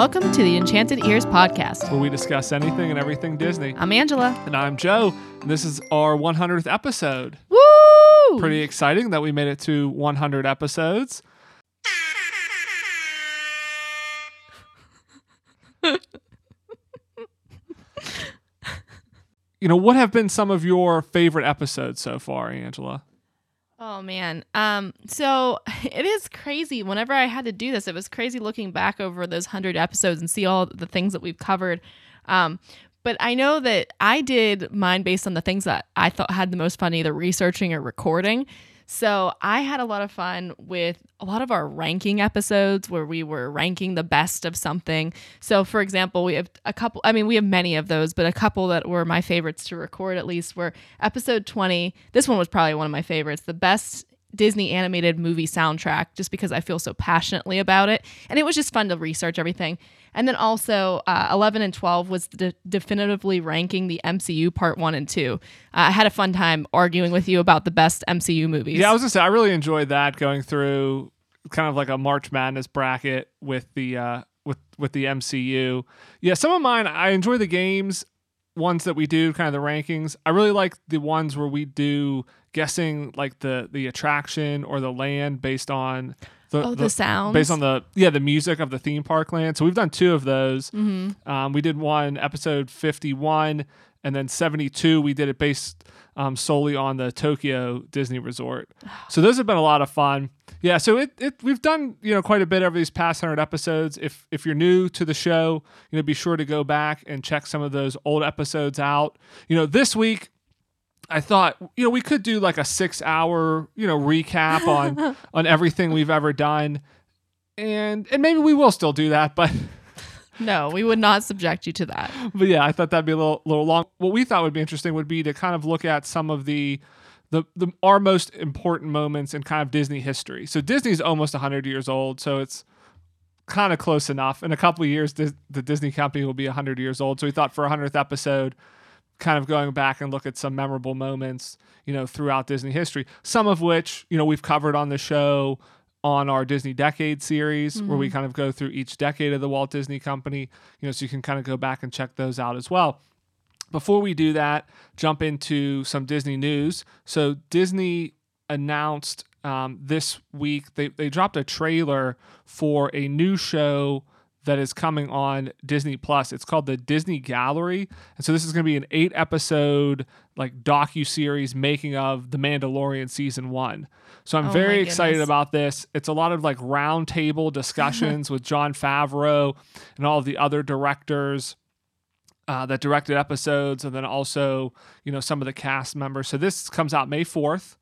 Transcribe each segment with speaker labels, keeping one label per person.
Speaker 1: Welcome to the Enchanted Ears podcast.
Speaker 2: where we discuss anything and everything Disney.
Speaker 1: I'm Angela.
Speaker 2: And I'm Joe. And this is our 100th episode.
Speaker 1: Woo!
Speaker 2: Pretty exciting that we made it to 100 episodes. you know, what have been some of your favorite episodes so far, Angela?
Speaker 1: Oh man. Um so it is crazy whenever I had to do this it was crazy looking back over those 100 episodes and see all the things that we've covered. Um but I know that I did mine based on the things that I thought had the most fun either researching or recording. So I had a lot of fun with a lot of our ranking episodes where we were ranking the best of something. So for example, we have a couple I mean we have many of those, but a couple that were my favorites to record at least were episode 20. This one was probably one of my favorites. The best Disney animated movie soundtrack just because I feel so passionately about it. And it was just fun to research everything. And then also, uh, 11 and 12 was de- definitively ranking the MCU part one and two. Uh, I had a fun time arguing with you about the best MCU movies.
Speaker 2: Yeah, I was gonna say I really enjoyed that going through kind of like a March Madness bracket with the uh with with the MCU. Yeah, some of mine I enjoy the games ones that we do kind of the rankings. I really like the ones where we do guessing like the the attraction or the land based on the,
Speaker 1: oh, the, sounds.
Speaker 2: based on the yeah the music of the theme park land. So we've done two of those.
Speaker 1: Mm-hmm.
Speaker 2: Um, we did one episode fifty one, and then seventy two. We did it based um, solely on the Tokyo Disney Resort. So those have been a lot of fun. Yeah, so it, it we've done you know quite a bit over these past hundred episodes. If if you're new to the show, you know be sure to go back and check some of those old episodes out. You know this week I thought, you know, we could do like a six hour, you know, recap on on everything we've ever done. And and maybe we will still do that, but
Speaker 1: No, we would not subject you to that.
Speaker 2: but yeah, I thought that'd be a little little long. What we thought would be interesting would be to kind of look at some of the the, the our most important moments in kind of Disney history. So Disney's almost 100 years old, so it's kind of close enough. In a couple of years, the Disney company will be 100 years old. So we thought for a 100th episode, kind of going back and look at some memorable moments, you know, throughout Disney history. Some of which, you know, we've covered on the show on our Disney Decade series, where we kind of go through each decade of the Walt Disney Company, you know, so you can kind of go back and check those out as well. Before we do that, jump into some Disney news. So Disney announced um, this week they, they dropped a trailer for a new show that is coming on Disney Plus. It's called the Disney Gallery, and so this is going to be an eight episode like docu series making of The Mandalorian season one. So I'm
Speaker 1: Oh
Speaker 2: very excited about this. It's a lot of like roundtable discussions with Jon Favreau and all of the other directors uh, that directed episodes, and then also you know some of the cast members. So this comes out May fourth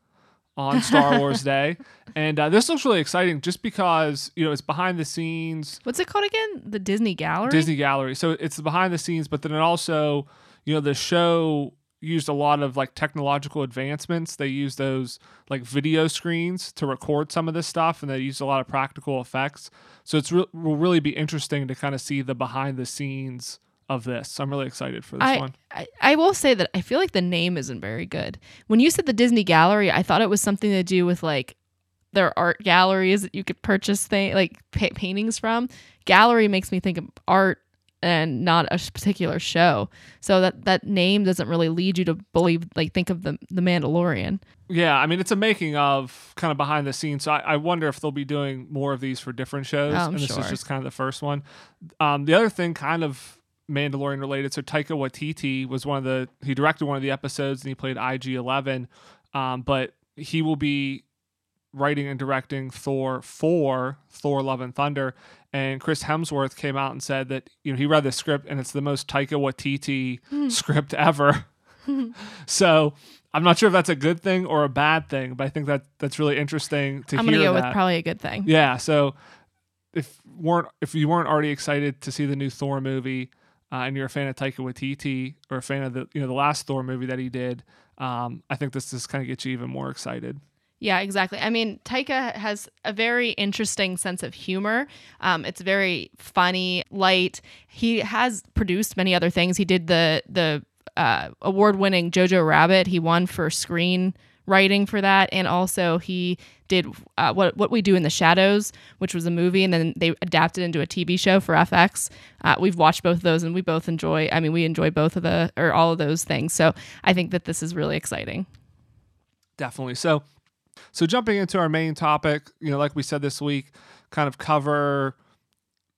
Speaker 2: on Star Wars Day, and uh, this looks really exciting just because you know it's behind the scenes
Speaker 1: What's it called again? The Disney Gallery?
Speaker 2: Disney Gallery. So it's the behind the scenes, but then it also you know the show used a lot of like technological advancements. They use those like video screens to record some of this stuff, and they use a lot of practical effects. So it's re- will really be interesting to kind of see the behind the scenes of this. So I'm really excited for this
Speaker 1: I,
Speaker 2: one.
Speaker 1: I, I will say that I feel like the name isn't very good. When you said the Disney Gallery, I thought it was something to do with like their art galleries that you could purchase thing like pa- paintings from. Gallery makes me think of art and not a particular show. So that that name doesn't really lead you to believe like think of the the Mandalorian.
Speaker 2: Yeah, I mean it's a making of kind of behind the scenes. So I, I wonder if they'll be doing more of these for different shows.
Speaker 1: Oh,
Speaker 2: and this is just kind of the first one. Um, the other thing, kind of Mandalorian related. So Taika Waititi was one of the he directed one of the episodes and he played IG Eleven, um, but he will be writing and directing Thor four, Thor Love and Thunder. And Chris Hemsworth came out and said that you know he read the script and it's the most Taika Waititi
Speaker 1: Hmm.
Speaker 2: script ever. so I'm not sure if that's a good thing or a bad thing, but I think that that's really interesting to
Speaker 1: I'm
Speaker 2: hear
Speaker 1: gonna go
Speaker 2: that.
Speaker 1: with probably a good thing.
Speaker 2: yeah. So if weren't if you weren't already excited to see the new Thor movie, uh, and you're a fan of Taika Waititi or a fan of the you know the last Thor movie that he did, um, I think this just kind of gets you even more excited.
Speaker 1: Yeah, exactly. I mean, Taika has a very interesting sense of humor. Um, it's very funny, light. He has produced many other things. He did the the uh, award winning Jojo Rabbit. He won for screen writing for that, and also he did uh, what what we do in the shadows, which was a movie, and then they adapted into a TV show for FX. Uh, we've watched both of those, and we both enjoy. I mean, we enjoy both of the or all of those things. So I think that this is really exciting.
Speaker 2: Definitely. So, so jumping into our main topic, you know, like we said this week, kind of cover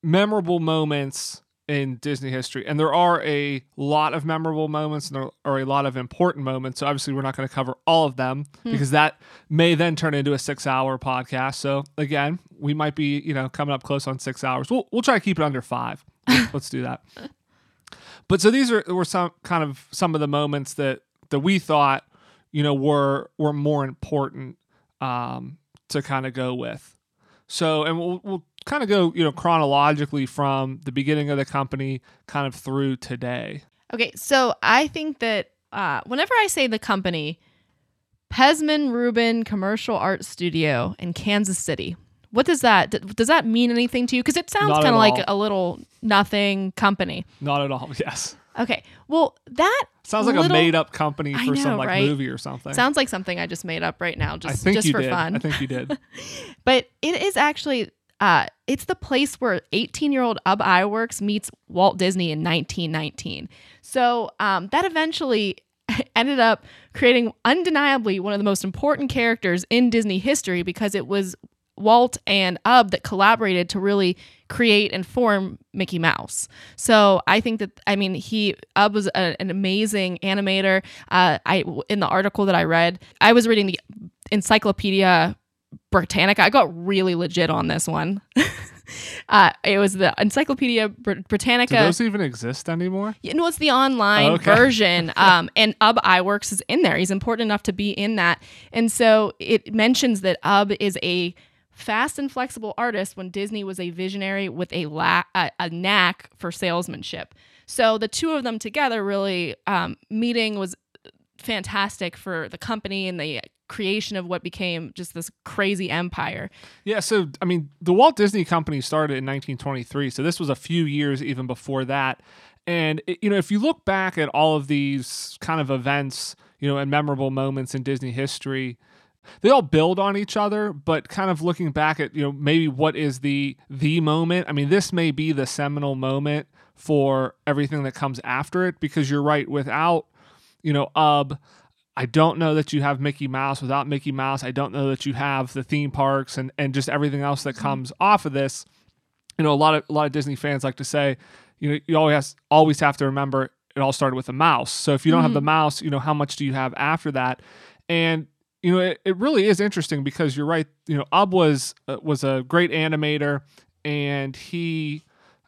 Speaker 2: memorable moments in Disney history. And there are a lot of memorable moments and there are a lot of important moments. So obviously we're not going to cover all of them hmm. because that may then turn into a 6-hour podcast. So again, we might be, you know, coming up close on 6 hours. We'll we'll try to keep it under 5. Let's do that. But so these are were some kind of some of the moments that that we thought, you know, were were more important um to kind of go with. So, and we'll, we'll kind of go, you know, chronologically from the beginning of the company kind of through today.
Speaker 1: Okay, so I think that uh, whenever I say the company, Pesmen-Rubin Commercial Art Studio in Kansas City. What does that does that mean anything to you? Because it sounds kind of like a little nothing company.
Speaker 2: Not at all. Yes.
Speaker 1: Okay. Well, that
Speaker 2: sounds like little, a made up company for know, some like right? movie or something.
Speaker 1: Sounds like something I just made up right now, just just for
Speaker 2: did.
Speaker 1: fun.
Speaker 2: I think you did.
Speaker 1: but it is actually uh, it's the place where 18 year old Ub Iwerks meets Walt Disney in 1919. So um, that eventually ended up creating undeniably one of the most important characters in Disney history because it was Walt and Ub that collaborated to really create and form Mickey Mouse. So I think that I mean he Ub was a, an amazing animator. Uh, I in the article that I read, I was reading the Encyclopedia Britannica. I got really legit on this one. uh, it was the Encyclopedia Britannica.
Speaker 2: Do those even exist anymore?
Speaker 1: You know, it's the online oh, okay. version. Um, and Ub Iwerks is in there. He's important enough to be in that. And so it mentions that Ub is a fast and flexible artist when Disney was a visionary with a, la- a, a knack for salesmanship. So the two of them together really um, meeting was fantastic for the company and the creation of what became just this crazy empire.
Speaker 2: Yeah, so I mean, the Walt Disney Company started in 1923, so this was a few years even before that. And it, you know, if you look back at all of these kind of events, you know, and memorable moments in Disney history, they all build on each other, but kind of looking back at, you know, maybe what is the the moment. I mean, this may be the seminal moment for everything that comes after it because you're right, without, you know, Ub I don't know that you have Mickey Mouse without Mickey Mouse. I don't know that you have the theme parks and, and just everything else that mm-hmm. comes off of this. You know, a lot of a lot of Disney fans like to say, you know, you always always have to remember it all started with a mouse. So if you don't mm-hmm. have the mm-hmm. mouse, you know, how much do you have after that? And you know, it, it really is interesting because you're right. You know, Ub was uh, was a great animator, and he,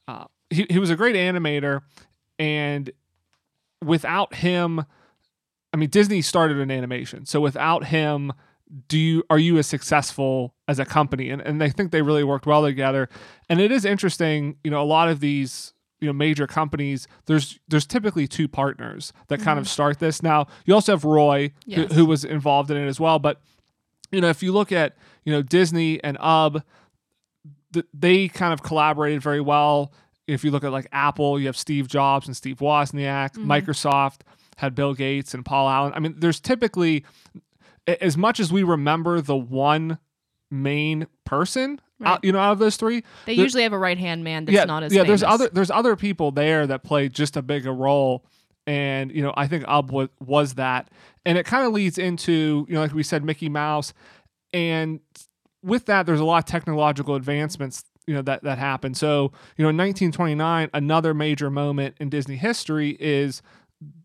Speaker 2: uh, he he was a great animator, and without him I mean, Disney started an animation, so without him, do you are you as successful as a company? And and I think they really worked well together. And it is interesting, you know, a lot of these you know major companies there's there's typically two partners that mm-hmm. kind of mm-hmm. start this now you also have roy yes. who, who, was involved in it as well but you know if you look at you know disney and ub th- they kind of collaborated very well if you look at like apple you have steve jobs and steve wozniak mm-hmm. microsoft had Bill Gates and Paul Allen. I mean, there's typically as much as we remember the one main person, uh, right. out, you know, out of those three,
Speaker 1: they usually have a right hand man that's
Speaker 2: yeah,
Speaker 1: not as
Speaker 2: yeah.
Speaker 1: famous.
Speaker 2: There's other there's other people there that play just a bigger role, and you know, I think Ub was, was that, and it kind of leads into you know, like we said, Mickey Mouse, and with that, there's a lot of technological advancements you know that that happened. So you know, in 1929, another major moment in Disney history is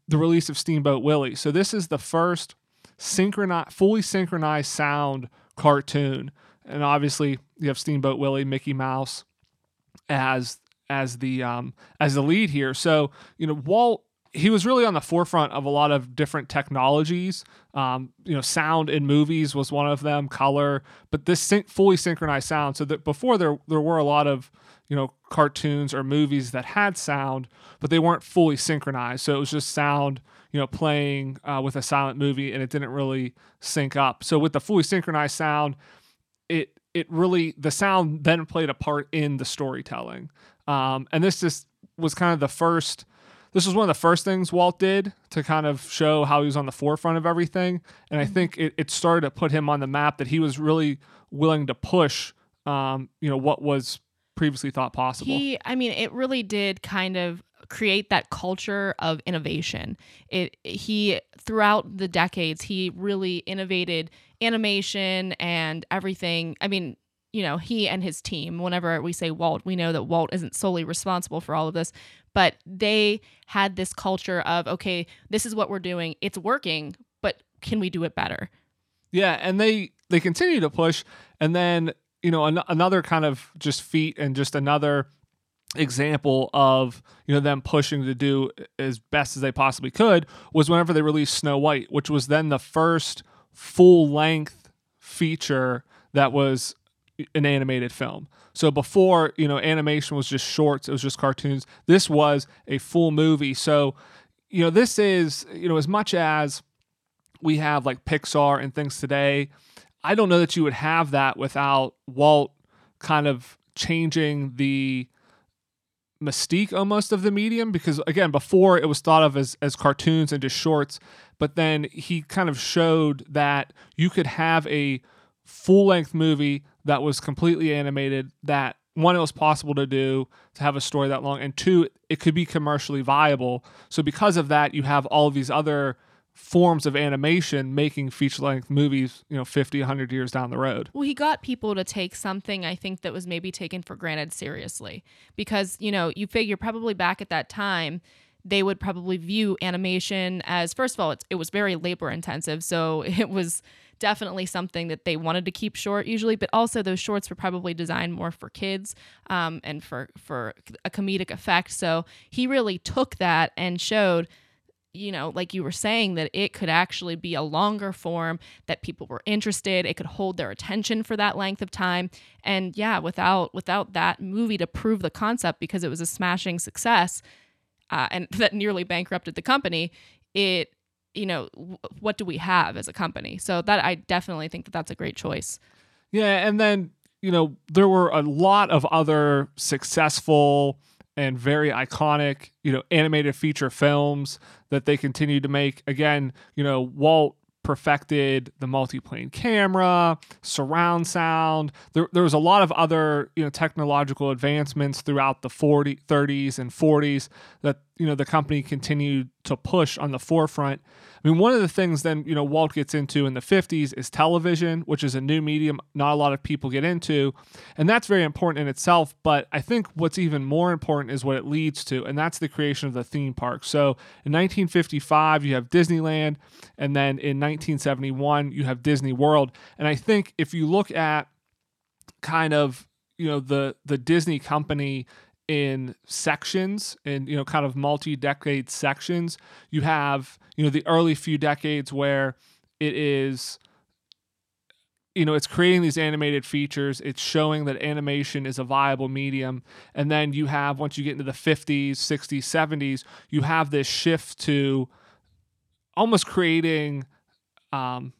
Speaker 2: the release of Steamboat Willie. So this is the first synchronized, fully synchronized sound cartoon, and obviously you have Steamboat Willie, Mickey Mouse as as the um, as the lead here. So you know Walt he was really on the forefront of a lot of different technologies. Um, you know, sound in movies was one of them, color, but this syn- fully synchronized sound. So that before there there were a lot of you know cartoons or movies that had sound, but they weren't fully synchronized. So it was just sound, you know, playing uh, with a silent movie, and it didn't really sync up. So with the fully synchronized sound, it it really the sound then played a part in the storytelling. Um, and this just was kind of the first this was one of the first things Walt did to kind of show how he was on the forefront of everything. And I
Speaker 1: Mm-hmm.
Speaker 2: think it, it started to put him on the map that he was really willing to push, um, you know, what was previously thought possible.
Speaker 1: He, I mean, it really did kind of create that culture of innovation. It he throughout the decades he really innovated animation and everything. I mean, you know, he and his team. Whenever we say Walt, we know that Walt isn't solely responsible for all of this, but they had this culture of okay, this is what we're doing. It's working, but can we do it better?
Speaker 2: Yeah, and they they continue to push, and then you know an- another kind of just feat and just another example of you know them pushing to do as best as they possibly could was whenever they released Snow White, which was then the first full length feature that was an animated film. So before, you know, animation was just shorts, it was just cartoons. This was a full movie. So, you know, this is, you know, as much as we have like Pixar and things today, I don't know that you would have that without Walt kind of changing the mystique almost of the medium because again before it was thought of as as cartoons and just shorts but then he kind of showed that you could have a full length movie that was completely animated that one it was possible to do to have a story that long and two it could be commercially viable. So because of that you have all these other forms of animation making feature length movies you know 50 100 years down the road.
Speaker 1: Well, he got people to take something I think that was maybe taken for granted seriously. Because, you know, you figure probably back at that time they would probably view animation as first of all it was very labor intensive. So it was definitely something that they wanted to keep short usually. But also those shorts were probably designed more for kids um, and for for a comedic effect. So he really took that and showed you know, like you were saying, that it could actually be a longer form, that people were interested, it could hold their attention for that length of time. And yeah, without without that movie to prove the concept because it was a smashing success, uh, and that nearly bankrupted the company, it you know w- what do we have as a company? So that I definitely think that that's a great choice.
Speaker 2: Yeah, and then you know there were a lot of other successful and very iconic, you know, animated feature films that they continued to make. Again, you know, Walt perfected the multiplane camera, surround sound. There, there was a lot of other, you know, technological advancements throughout the 40, 30s and 40s that, you know, the company continued to push on the forefront. I mean, one of the things then, you know, Walt gets into in the 50s is television, which is a new medium not a lot of people get into. And that's very important in itself. But I think what's even more important is what it leads to, and that's the creation of the theme park. So in 1955, you have Disneyland, and then in 1971, you have Disney World. And I think if you look at kind of, you know, the the Disney company in sections and you know kind of multi-decade sections you have you know the early few decades where it is you know it's creating these animated features it's showing that animation is a viable medium and then you have once you get into the 50s 60s 70s you have this shift to almost creating um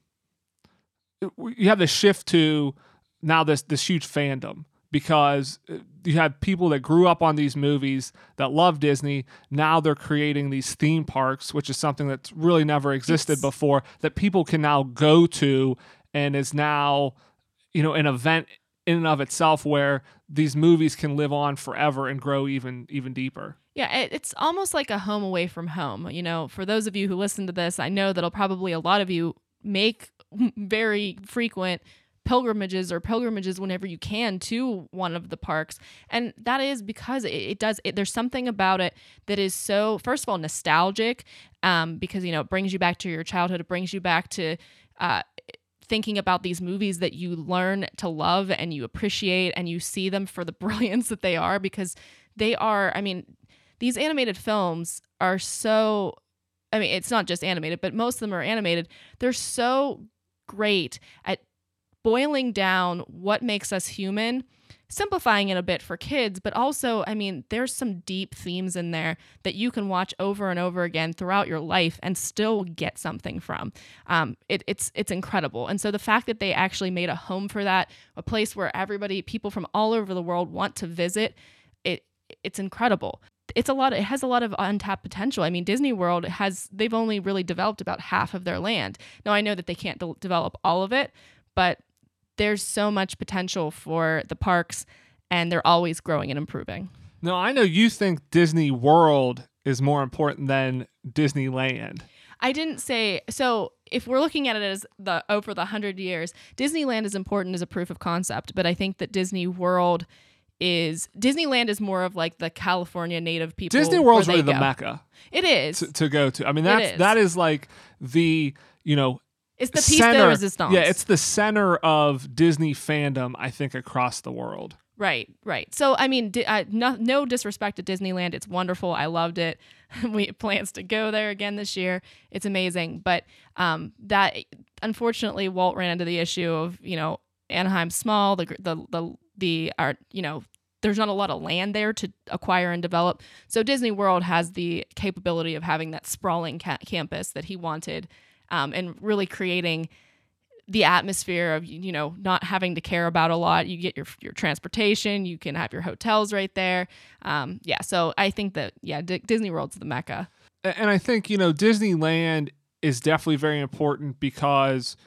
Speaker 2: you have this shift to now this this huge fandom because uh, you had people that grew up on these movies that love Disney. Now they're creating these theme parks, which is something that's really never existed
Speaker 1: It's-
Speaker 2: before that people can now go to and is now, you know, an event in and of itself where these movies can live on forever and grow even even deeper.
Speaker 1: Yeah, it's almost like a home away from home. You know, for those of you who listen to this, I know that'll probably a lot of you make very frequent pilgrimages or pilgrimages whenever you can to one of the parks. And that is because it, it does it, there's something about it that is so first of all nostalgic um, because you know it brings you back to your childhood. It brings you back to uh, thinking about these movies that you learn to love and you appreciate and you see them for the brilliance that they are because they are i mean these animated films are so i mean it's not just animated but most of them are animated. They're so great at boiling down what makes us human simplifying it a bit for kids but also i mean there's some deep themes in there that you can watch over and over again throughout your life and still get something from. Um, it, it's it's incredible. And so the fact that they actually made a home for that a place where everybody people from all over the world want to visit it it's incredible. It's a lot it has a lot of untapped potential. I mean disney world has they've only really developed about half of their land. Now i know that they can't de- develop all of it but there's so much potential for the parks and they're always growing and improving
Speaker 2: No, I know you think Disney World is more important than Disneyland.
Speaker 1: I didn't say so. If we're looking at it as the over the hundred years, Disneyland is important as a proof of concept, but I think that Disney World is Disneyland is more of like the California native people.
Speaker 2: Disney World's really the mecca
Speaker 1: It is.
Speaker 2: to, to go to. I mean, that's
Speaker 1: is.
Speaker 2: that is like the you know
Speaker 1: It's the piece de
Speaker 2: center.
Speaker 1: resistance.
Speaker 2: Yeah, it's the center of Disney fandom. I think across the world.
Speaker 1: Right, right. So I mean, di- uh, no, no disrespect to Disneyland. It's wonderful. I loved it. we have plans to go there again this year. It's amazing. But um, that unfortunately, Walt ran into the issue of you know Anaheim small. The the the the art. You know, there's not a lot of land there to acquire and develop. So Disney World has the capability of having that sprawling ca- campus that he wanted, um, and really creating the atmosphere of you know not having to care about a lot. You get your your transportation you can have your hotels right there. Um, yeah so i think that yeah D- disney world's the mecca.
Speaker 2: And I think, you know, Disneyland is definitely very important because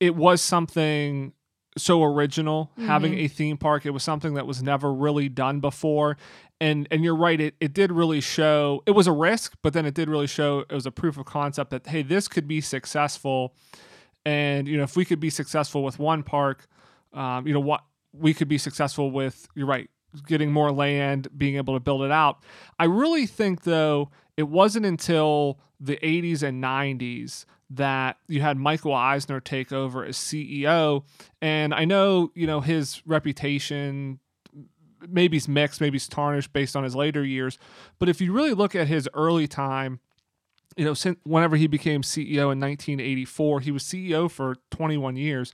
Speaker 2: it was something so original having a theme park. It was something that was never really done before. And and you're right, it, it did really show it was a risk, but then it did really show it was a proof of concept that hey, this could be successful. And you know, if we could be successful with one park, um, you know what we could be successful with you're right getting more land being able to build it out i really think though it wasn't until the 80s and 90s that you had michael eisner take over as ceo and i know you know his reputation maybe it's mixed maybe it's tarnished based on his later years. But if you really look at his early time you know since whenever he became ceo in 1984 he was ceo for 21 years.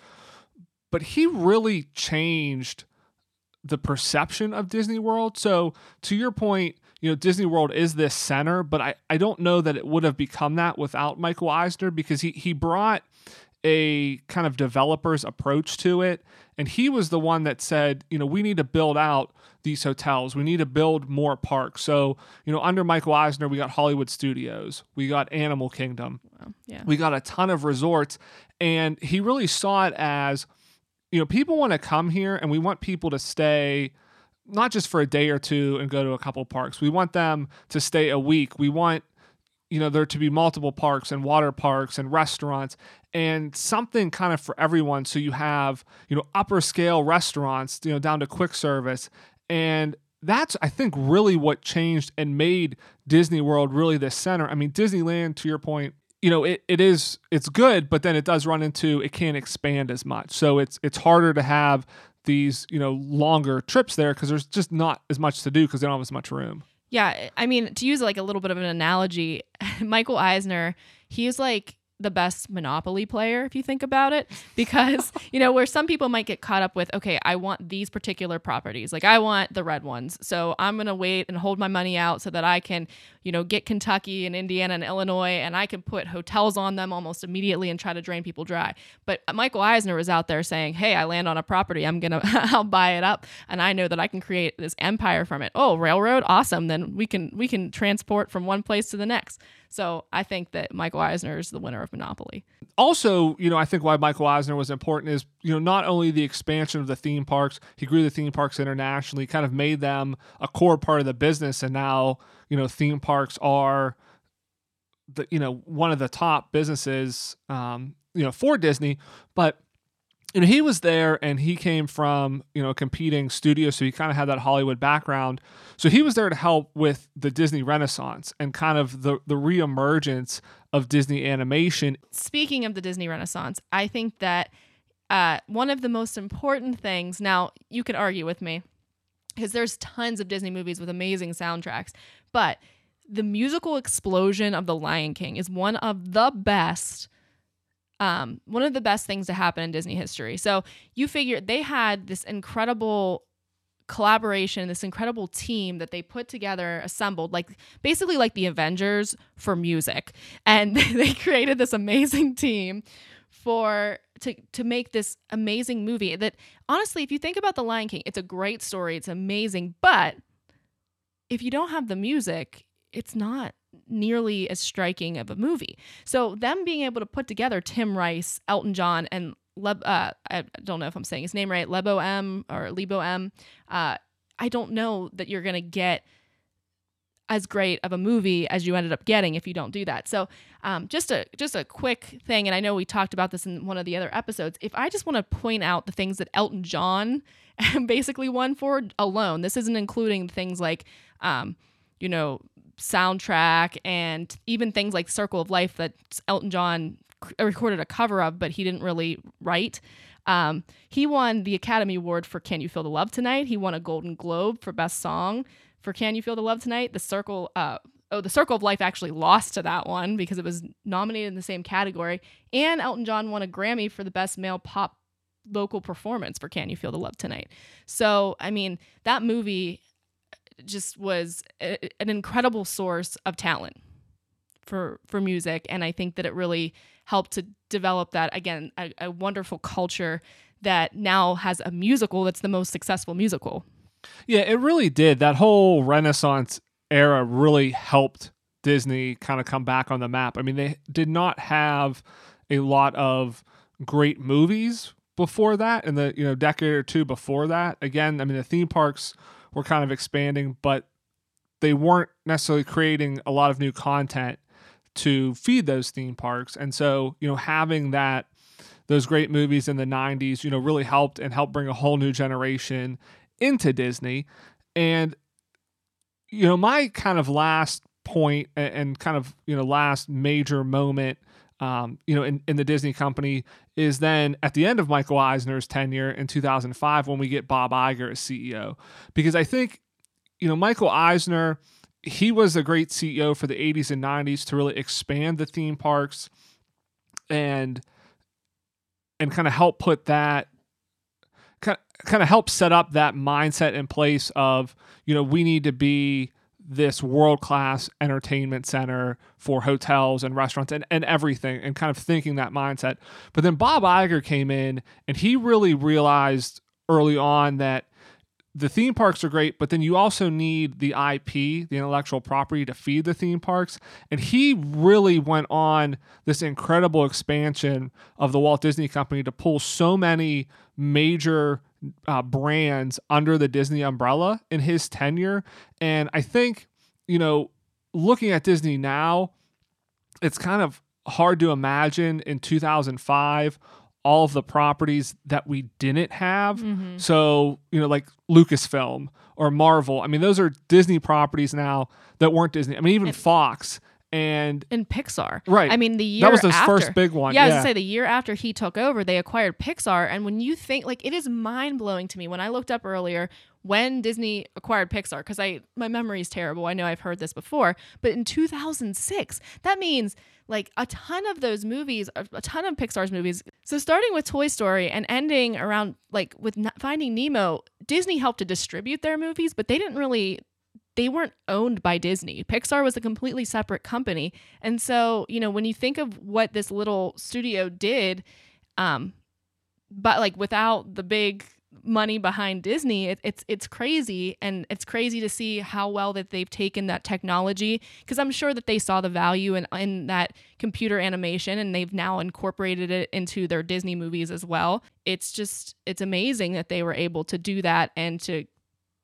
Speaker 2: But he really changed the perception of Disney World. So to your point, you know, Disney World is this center, but I, I don't know that it would have become that without Michael Eisner because he, he brought a kind of developer's approach to it. And he was the one that said, you know, we need to build out these hotels. We need to build more parks. So, you know, under Michael Eisner, we got Hollywood Studios, we got Animal Kingdom,
Speaker 1: yeah
Speaker 2: we got a ton of resorts. And he really saw it as, you know, people want to come here and we want people to stay not just for a day or two and go to a couple parks. We want them to stay a week. We want, you know, there to be multiple parks and water parks and restaurants and something kind of for everyone. So you have, you know, upper scale restaurants, you know, down to quick service. And that's, I think, really what changed and made Disney World really the center. I mean, Disneyland, to your point, you know it, it is it's good but then it does run into it can't expand as much so it's it's harder to have these you know longer trips there because there's just not as much to do because they don't have as much room.
Speaker 1: Yeah i mean to use like a little bit of an analogy michael eisner he's like the best monopoly player if you think about it because you know where some people might get caught up with okay i want these particular properties. Like i want the red ones. So i'm going to wait and hold my money out so that i can you know get kentucky and indiana and illinois and i can put hotels on them almost immediately and try to drain people dry. But michael eisner was out there saying hey i land on a property i'm going to i'll buy it up and i know that i can create this empire from it. Oh railroad? Awesome. Then we can we can transport from one place to the next so i think that michael eisner is the winner of monopoly.
Speaker 2: Also you know i think why michael eisner was important is you know not only the expansion of the theme parks he grew the theme parks internationally kind of made them a core part of the business. And now you know theme parks are the you know one of the top businesses um you know for disney. But you know, he was there and he came from, you know, competing studio. So he kind of had that Hollywood background. So he was there to help with the Disney Renaissance and kind of the, the reemergence of Disney animation.
Speaker 1: speaking of the Disney Renaissance, I think that uh, one of the most important things, now you could argue with me, because there's tons of Disney movies with amazing soundtracks, but the musical explosion of The Lion King is one of the best. Um, one of the best things to happen in Disney history. So you figure they had this incredible collaboration, this incredible team that they put together, assembled, like basically like the Avengers for music. And they created this amazing team for to to make this amazing movie that honestly, if you think about The Lion King, it's a great story, it's amazing, but if you don't have the music, it's not nearly as striking of a movie. So them being able to put together Tim Rice, Elton John, and Leb, uh, I don't know if I'm saying his name right, Lebo M or Lebo M. Uh, I don't know that you're gonna get as great of a movie as you ended up getting if you don't do that. So, um, just a just a quick thing, and I know we talked about this in one of the other episodes. If I just want to point out the things that Elton John basically won for alone, this isn't including things like, um, you know, soundtrack and even things like Circle of Life that Elton John recorded a cover of, but he didn't really write. Um, he won the Academy Award for Can You Feel the Love Tonight? He won a Golden Globe for Best Song for Can You Feel the Love Tonight? The Circle, uh, oh, the Circle of Life actually lost to that one because it was nominated in the same category. And Elton John won a Grammy for the Best Male Pop Vocal Performance for Can You Feel the Love Tonight? So, I mean, that movie just was a, an incredible source of talent for for music and i think that it really helped to develop that again a, a wonderful culture that now has a musical that's the most successful musical
Speaker 2: Yeah, it really did. That whole Renaissance era really helped Disney kind of come back on the map. I mean, they did not have a lot of great movies before that in the you know decade or two before that. Again, I mean the theme parks were kind of expanding, but they weren't necessarily creating a lot of new content to feed those theme parks. And so, you know, having that those great movies in the 90s, you know, really helped and helped bring a whole new generation into Disney. And you know, my kind of last point and, kind of, you know, last major moment um, you know, in, in the Disney company is then at the end of Michael Eisner's tenure in 2005 when we get Bob Iger as CEO. Because I think, you know, Michael Eisner, he was a great CEO for the 80s and 90s to really expand the theme parks and and kind of help put that kind of, kind of help set up that mindset in place of, you know, we need to be this world class entertainment center for hotels and restaurants and, and everything and kind of thinking that mindset. But then Bob Iger came in and he really realized early on that the theme parks are great, but then you also need the IP, the intellectual property to feed the theme parks. And he really went on this incredible expansion of the Walt Disney Company to pull so many major uh, brands under the Disney umbrella in his tenure. And I think, you know, looking at Disney now, it's kind of hard to imagine in 2005 all of the properties that we didn't have.
Speaker 1: Mm-hmm.
Speaker 2: So, you know, like Lucasfilm or Marvel. I mean, those are Disney properties now that weren't Disney. I mean, even Fox and
Speaker 1: in Pixar.
Speaker 2: Right.
Speaker 1: I mean, the year
Speaker 2: that was his
Speaker 1: after,
Speaker 2: first big one.
Speaker 1: Yeah, I was
Speaker 2: Yeah.
Speaker 1: gonna say the year after he took over, they acquired Pixar. And when you think like it is mind blowing to me when I looked up earlier when Disney acquired Pixar, because I my memory is terrible. I know I've heard this before, but in 2006, that means like a ton of those movies, a ton of Pixar's movies. So starting with Toy Story and ending around like with Finding Nemo, Disney helped to distribute their movies, but they didn't really they weren't owned by Disney. Pixar was a completely separate company. And so, you know, when you think of what this little studio did, um, but like without the big money behind Disney, it, it's it's crazy, and it's crazy to see how well that they've taken that technology. Because I'm sure that they saw the value in in that computer animation, and they've now incorporated it into their Disney movies as well. It's just it's amazing that they were able to do that and to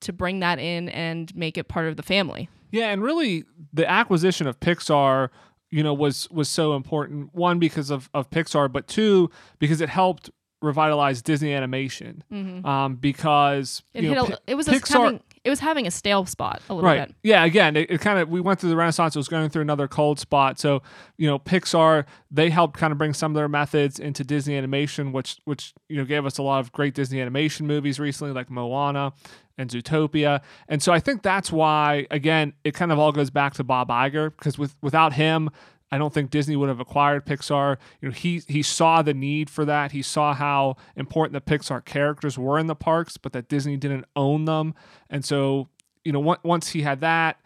Speaker 1: to bring that in and make it part of the family.
Speaker 2: Yeah, and really the acquisition of Pixar, you know, was was so important. One because of of Pixar, but two because it helped revitalize Disney animation.
Speaker 1: Mm-hmm.
Speaker 2: Um, because
Speaker 1: It,
Speaker 2: you know,
Speaker 1: a, it was
Speaker 2: Pixar,
Speaker 1: it was having a stale spot a little
Speaker 2: right?
Speaker 1: bit.
Speaker 2: Yeah, again, it, it kind of we went through the Renaissance. It was going through another cold spot. So you know, Pixar they helped kind of bring some of their methods into Disney animation, which which you know gave us a lot of great Disney animation movies recently, like Moana and Zootopia. And so I think that's why again it kind of all goes back to Bob Iger because with without him. I don't think Disney would have acquired Pixar. You know, he he saw the need for that. He saw how important the Pixar characters were in the parks, but that Disney didn't own them. And so, you know, on- once he had that,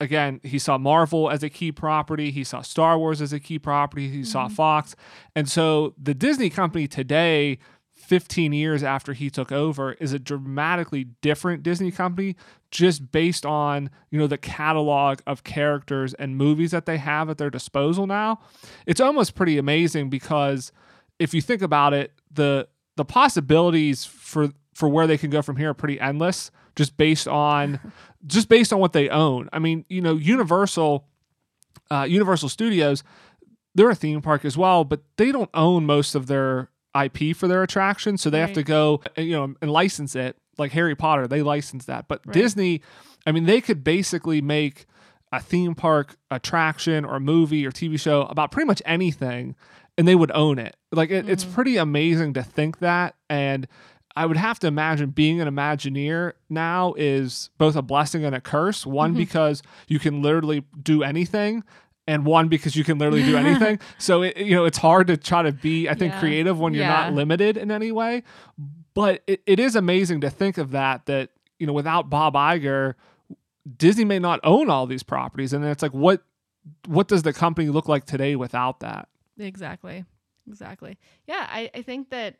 Speaker 2: again, he saw Marvel as a key property. He saw Star Wars as a key property. He saw mm-hmm. Fox. And so the Disney company today 15 years after he took over is a dramatically different Disney company just based on, you know, the catalog of characters and movies that they have at their disposal now. It's almost pretty amazing because if you think about it, the the possibilities for for where they can go from here are pretty endless just based on just based on what they own. I mean, you know, Universal uh, Universal Studios, they're a theme park as well, but they don't own most of their IP for their attraction, so they have to go, uh, you know, and license it. Like Harry Potter, they license that. But
Speaker 1: Right.
Speaker 2: Disney, I mean, they could basically make a theme park attraction or a movie or TV show about pretty much anything, and they would own it. Like it, it's
Speaker 1: Mhm.
Speaker 2: pretty amazing to think that, and I would have to imagine being an Imagineer now is both a blessing and a curse. One
Speaker 1: Mhm.
Speaker 2: because you can literally do anything, and one because you can literally do anything. so it, you know it's hard to try to be, I think,
Speaker 1: Yeah.
Speaker 2: creative when you're
Speaker 1: Yeah.
Speaker 2: not limited in any way. But it, it is amazing to think of that. That you know, without Bob Iger, Disney may not own all these properties, and then it's like, what what does the company look like today without that?
Speaker 1: Exactly. Exactly. Yeah, I, I think that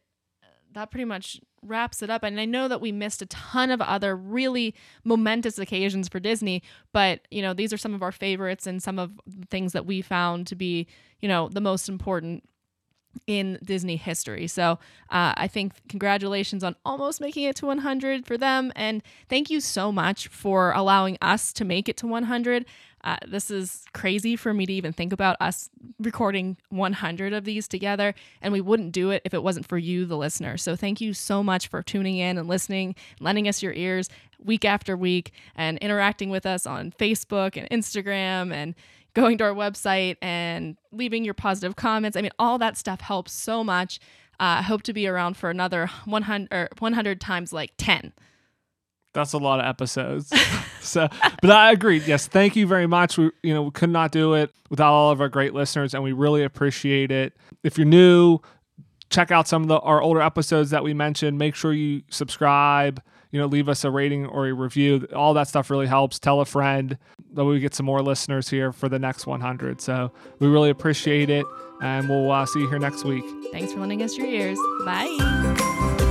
Speaker 1: that pretty much wraps it up. And I know that we missed a ton of other really momentous occasions for Disney, but you know, these are some of our favorites and some of the things that we found to be, you know, the most important in Disney history. So uh, I think congratulations on almost making it to 100 for them. And thank you so much for allowing us to make it to 100. Uh, this is crazy for me to even think about us recording 100 of these together, and we wouldn't do it if it wasn't for you, the listener. So thank you so much for tuning in and listening, lending us your ears week after week, and interacting with us on Facebook and Instagram and going to our website and leaving your positive comments. I mean, all that stuff helps so much. Uh, I hope to be around for another 100 or 100 times like 10.
Speaker 2: That's a lot of episodes. so, but I agree. Yes, thank you very much. We, you know, we could not do it without all of our great listeners, and we really appreciate it. If you're new, check out some of the our older episodes that we mentioned. Make sure you subscribe. You know, leave us a rating or a review. All that stuff really helps. Tell a friend that we get some more listeners here for the next 100. So we really appreciate it, and we'll uh, see you here next week.
Speaker 1: Thanks for lending us your ears. Bye.